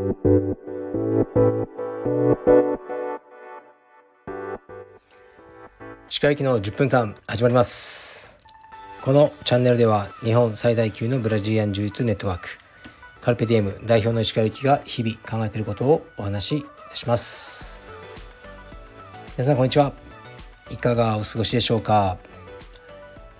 歯科行きの10分間始まります。このチャンネルでは日本最大級のブラジリアン柔術ネットワークカルペディエム代表の石川由紀が日々考えていることをお話しいたします。皆さんこんにちは。いかがお過ごしでしょうか？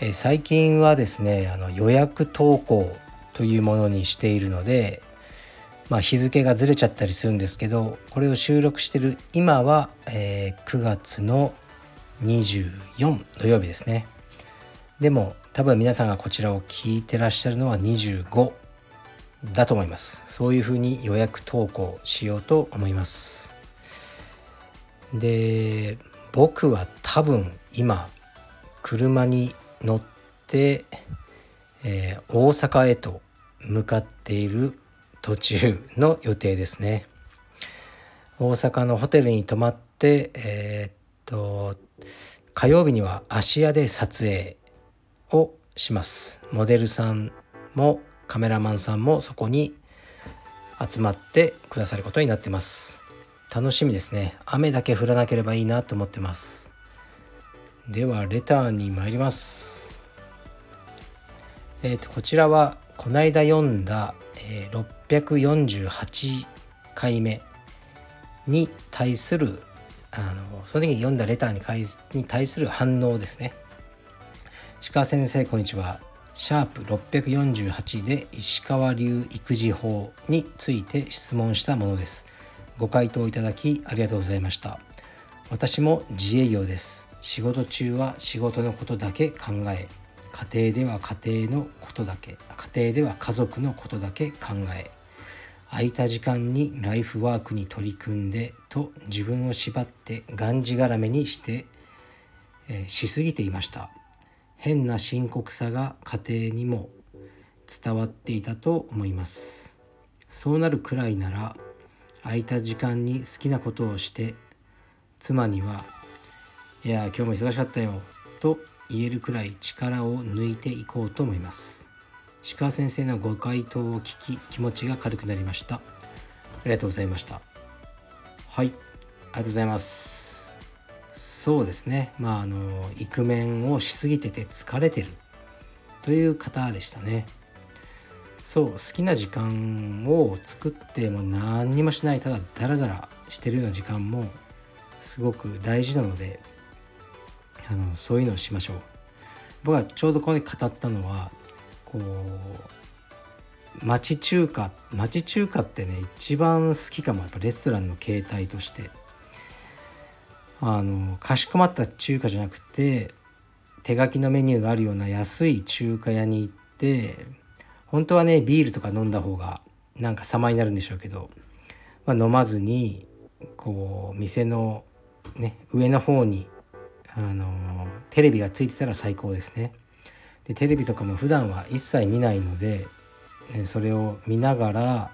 え最近はですねあの予約投稿というものにしているのでまあ、日付がずれちゃったりするんですけどこれを収録してる今は、えー、9月の24土曜日ですね。でも多分皆さんがこちらを聞いてらっしゃるのは25だと思います。そういうふうに予約投稿しようと思います。で僕は多分今車に乗って、えー、大阪へと向かっている途中の予定ですね。大阪のホテルに泊まってえー、っと火曜日には芦屋で撮影をします。モデルさんもカメラマンさんもそこに集まってくださることになってます。楽しみですね。雨だけ降らなければいいなと思ってます。ではレターに参ります。えっ、とこちらはこの間読んだ、えー、648回目に対するあのその時に読んだレターにに対する反応ですね。鹿先生こんにちは。シャープ648で石川流育児法について質問したものです。ご回答いただきありがとうございました。私も自営業です。仕事中は仕事のことだけ考え、家庭では家庭のことだけ、家庭では家族のことだけ考え、空いた時間にライフワークに取り組んでと自分を縛ってがんじがらめにして、えー、しすぎていました。変な深刻さが家庭にも伝わっていたと思います。そうなるくらいなら空いた時間に好きなことをして妻には「いや今日も忙しかったよ」と言えるくらい力を抜いていこうと思います。鹿先生のご回答を聞き気持ちが軽くなりました。ありがとうございました。はいありがとうございます。そうですね。まああのイクメンをしすぎてて疲れてる。という方でしたね。そう好きな時間を作っても何にもしないただダラダラしてるような時間もすごく大事なのであのそういうのをしましょう。僕はちょうどここで語ったのはこう町中華町中華ってね一番好きかもやっぱレストランの形態として。あのかしこまった中華じゃなくて手書きのメニューがあるような安い中華屋に行って本当はねビールとか飲んだ方がなんか様になるんでしょうけど、まあ、飲まずにこう店のね上の方にあのテレビがついてたら最高ですね。でテレビとかも普段は一切見ないので、ね、それを見ながら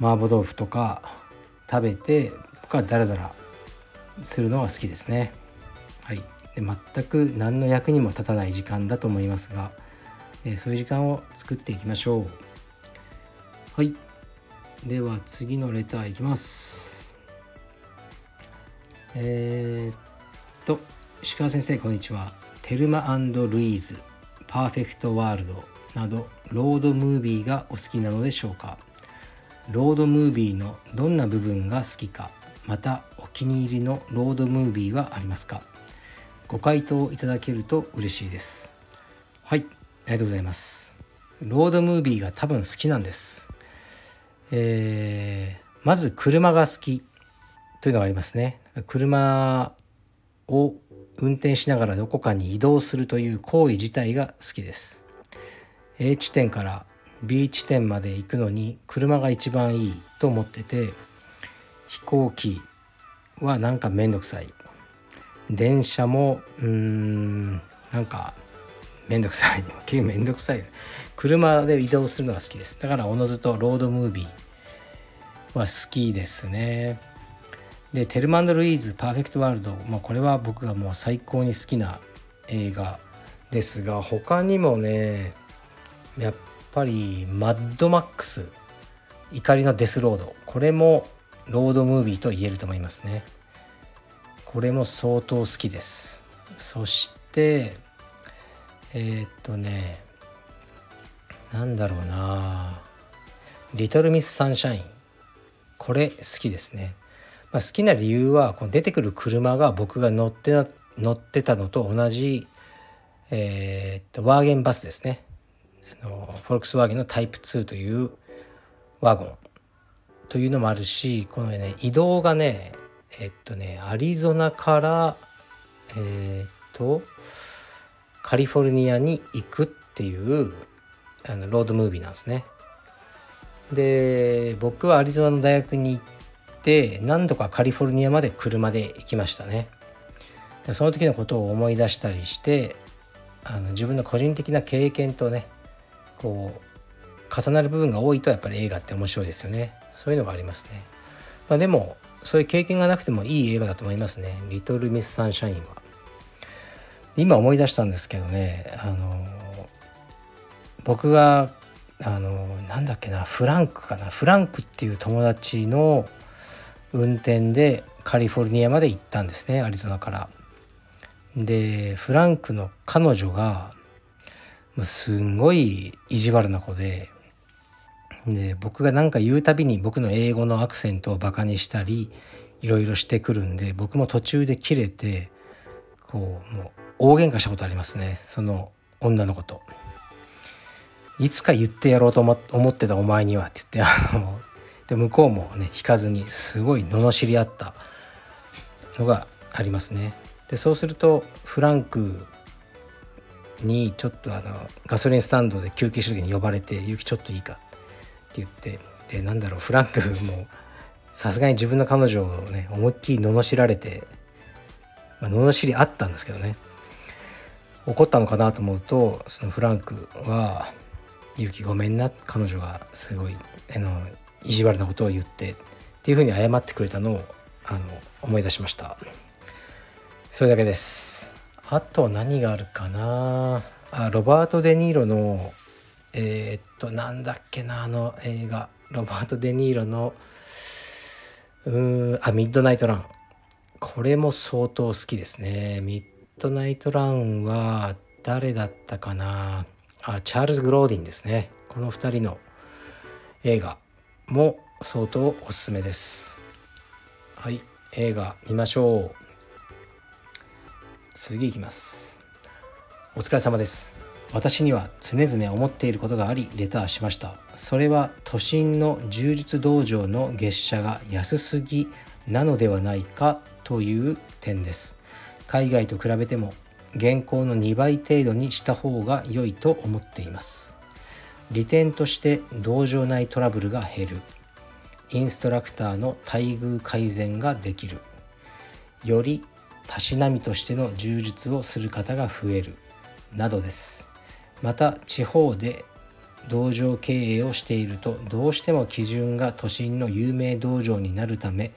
麻婆豆腐とか食べて僕はダラダラするのが好きですね。はい、で全く何の役にも立たない時間だと思いますが、えそういう時間を作っていきましょう。はいでは次のレターいきます。えー、っと石川先生こんにちは。テルマルイーズ、パーフェクトワールドなどロードムービーがお好きなのでしょうか。ロードムービーのどんな部分が好きかまたお気に入りのロードムービーはありますか。ご回答いただけると嬉しいです。はいありがとうございます。ロードムービーが多分好きなんです。えー、まず車が好きというのがありますね。車を運転しながらどこかに移動するという行為自体が好きです。A 地点から B 地点まで行くのに車が一番いいと思ってて飛行機はなんかめんどくさい。電車もうーんなんかめんどくさい。結構めんどくさい。車で移動するのが好きです。だからおのずとロードムービーは好きですね。でテルマンド・ルイーズ「パーフェクト・ワールド」まあ、これは僕がもう最高に好きな映画ですが他にもねやっぱり「マッドマックス」怒りのデスロード。これもロードムービーと言えると思いますね。これも相当好きです。そしてえー、っとねなんだろうな。リトルミスサンシャインこれ好きですね、まあ、好きな理由はこの出てくる車が僕が乗って乗ってたのと同じえー、っとワーゲンバスですねあのフォルクスワーゲンのタイプ2というワゴンというのもあるしこのね移動がねえっとねアリゾナからえー、っとカリフォルニアに行くっていうあのロードムービーなんですね。で僕はアリゾナの大学に行ってて何度かカリフォルニアまで車で行きましたね。その時のことを思い出したりしてあの自分の個人的な経験とねこう重なる部分が多いとやっぱり映画って面白いですよね。そういうのがありますね、まあ、でもそういう経験がなくてもいい映画だと思いますね「リトル・ミス・サンシャインは」今思い出したんですけどねあの僕があのなんだっけなフランクかな。フランクっていう友達の運転でカリフォルニアまで行ったんですねアリゾナからでフランクの彼女がすんごい意地悪な子でで僕が何か言うたびに僕の英語のアクセントをバカにしたりいろいろしてくるんで僕も途中で切れてこうもう大喧嘩したことありますねその女の子と。いつか言ってやろうと思ってたお前にはって言ってあので向こうもね引かずにすごい罵り合ったのがありますね。でそうするとフランクにちょっとあのガソリンスタンドで休憩した時に呼ばれて「ゆきちょっといいか」って言ってでなんだろうフランクもさすがに自分の彼女をね思いっきり罵られて、まあ、罵りあったんですけどね怒ったのかなと思うとそのフランクは「ゆきごめんな彼女がすごいあの意地悪なことを言って」っていうふうに謝ってくれたのをあの思い出しました。それだけです。あと何があるかな。あロバート・デ・ニーロのえー、っとなんだっけなあの映画。ロバート・デ・ニーロのうーんあミッドナイト・ラン。これも相当好きですね。ミッドナイト・ランは誰だったかな。あチャールズ・グローディンですね。この2人の映画。も相当おすすめです。はい映画見ましょう。次いきます。お疲れ様です。私には常々思っていることがありレターしました。それは都心の柔術道場の月謝が安すぎなのではないかという点です。海外と比べても現行の2倍程度にした方が良いと思っています。利点として道場内トラブルが減る。インストラクターの待遇改善ができる。よりたしなみとしての充実をする方が増える。などです。また地方で道場経営をしているとどうしても基準が都心の有名道場になるため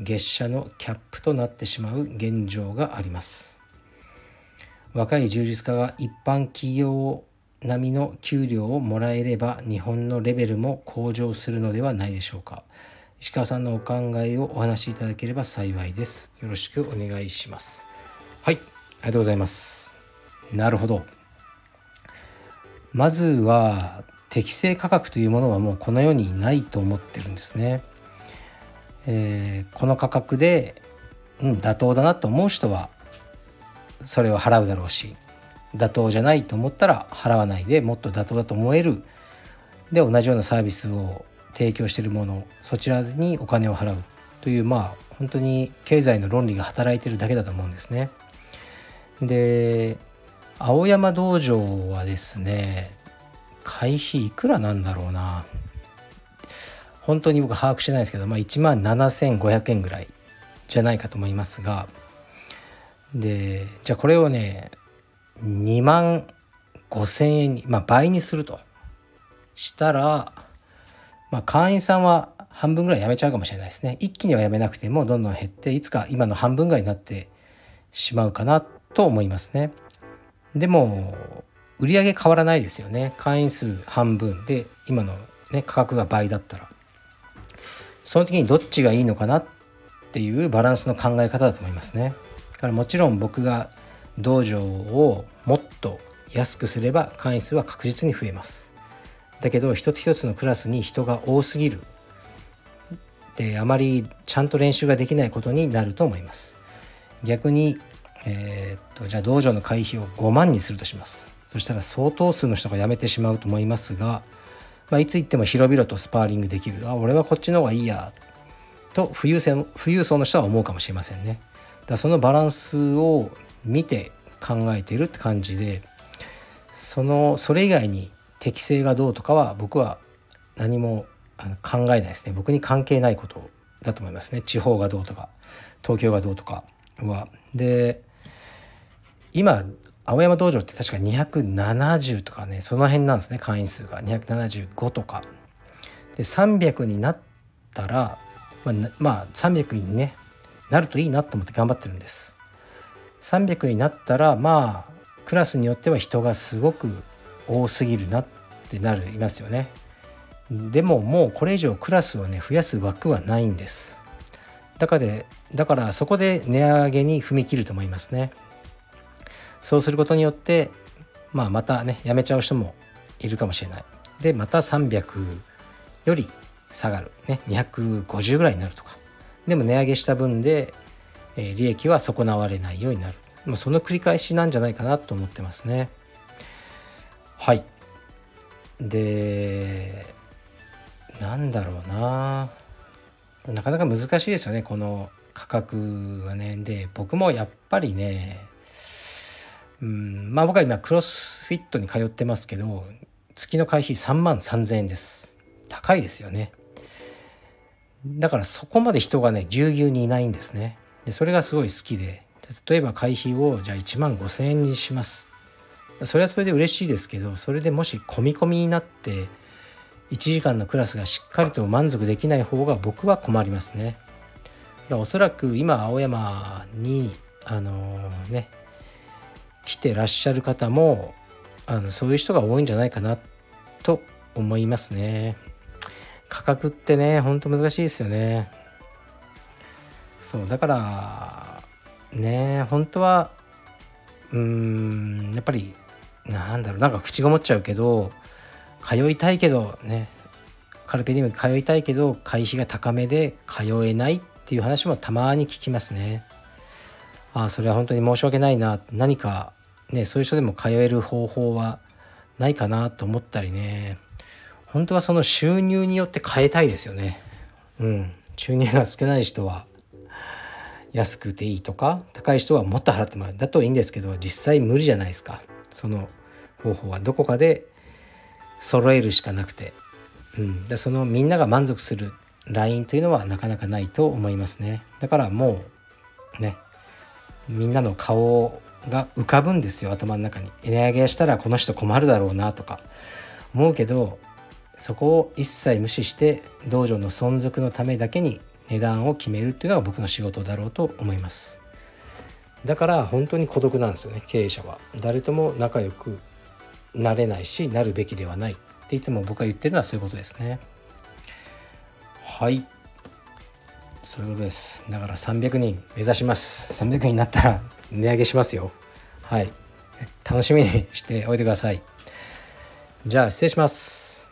月謝のキャップとなってしまう現状があります。若い充実家が一般企業を並みの給料をもらえれば日本のレベルも向上するのではないでしょうか石川さんのお考えをお話しいただければ幸いです。よろしくお願いします。はい、ありがとうございます。なるほど。まずは適正価格というものはもうこの世にないと思ってるんですね。えー、この価格で、うん、妥当だなと思う人はそれを払うだろうし妥当じゃないと思ったら払わないでもっと妥当だと思える。で同じようなサービスを提供しているものそちらにお金を払うというまあ本当に経済の論理が働いてるだけだと思うんですね。で青山道場はですね会費いくらなんだろうな。本当に僕把握してないですけど、まあ、1万7500円ぐらいじゃないかと思いますが。でじゃあこれをね2万5000円に、まあ、倍にすると。したらまあ、会員さんは半分ぐらい辞めちゃうかもしれないですね。一気には辞めなくてもどんどん減っていつか今の半分ぐらいになってしまうかなと思いますね。でも売上変わらないですよね。会員数半分で今の、ね、価格が倍だったら。その時にどっちがいいのかなっていうバランスの考え方だと思いますね。だからもちろん僕が道場をもっと安くすれば会員数は確実に増えます。だけど一つ一つのクラスに人が多すぎる。であまりちゃんと練習ができないことになると思います。逆に、えー、っとじゃあ道場の会費を5万にするとします。そしたら相当数の人が辞めてしまうと思いますが、まあ、いつ行っても広々とスパーリングできる。あ俺はこっちの方がいいや。と富裕富裕層の人は思うかもしれませんね。だそのバランスを見て考えてるって感じでそのそれ以外に適性がどうとかは僕は何も考えないですね僕に関係ないことだと思いますね地方がどうとか東京がどうとかは。で今青山道場って確か270とかねその辺なんですね会員数が275とか。で300になったらまあ、まあ、300にねなるといいなと思って頑張ってるんです。300になったらまあクラスによっては人がすごく多すぎるなってなりますよね。でももうこれ以上クラスをね増やす枠はないんです。だからだからそこで値上げに踏み切ると思いますね。そうすることによって、まあ、またねやめちゃう人もいるかもしれない。でまた300より下がる、ね、250ぐらいになるとかでも値上げした分で、えー、利益は損なわれないようになる、まあ、その繰り返しなんじゃないかなと思ってますね。はい。でなんだろうな。なかなか難しいですよねこの価格はね。で僕もやっぱりねうんまあ僕は今クロスフィットに通ってますけど月の会費3万3000円です。高いですよね。だからそこまで人がねぎゅうぎゅうにいないんですね。でそれがすごい好きで例えば会費をじゃあ1万5,000円にします。それはそれで嬉しいですけどそれでもし込み込みになって1時間のクラスがしっかりと満足できない方が僕は困りますね。おそらく今青山にあのね来てらっしゃる方もあのそういう人が多いんじゃないかなと思いますね。価格ってねほんと難しいですよね。そうだからね本当はうーんやっぱりなんだろうなんか口ごもっちゃうけど通いたいけどねカルペディウム通いたいけど会費が高めで通えないっていう話もたまに聞きますねああそれは本当に申し訳ないな何かねそういう人でも通える方法はないかなと思ったりね本当はその収入によって変えたいですよね。うん。収入が少ない人は安くていいとか高い人はもっと払ってもらう。だといいんですけど実際無理じゃないですか。その方法はどこかで揃えるしかなくて、うん、でそのみんなが満足するラインというのはなかなかないと思いますね。だからもうねみんなの顔が浮かぶんですよ頭の中に。値上げしたらこの人困るだろうなとか。思うけどそこを一切無視して道場の存続のためだけに値段を決めるっていうのが僕の仕事だろうと思います。だから本当に孤独なんですよね経営者は。誰とも仲良くなれないしなるべきではないっていつも僕が言ってるのはそういうことですね。はい。そういうことです。だから300人目指します。300人になったら値上げしますよ。はい。楽しみにしておいてください。じゃあ失礼します。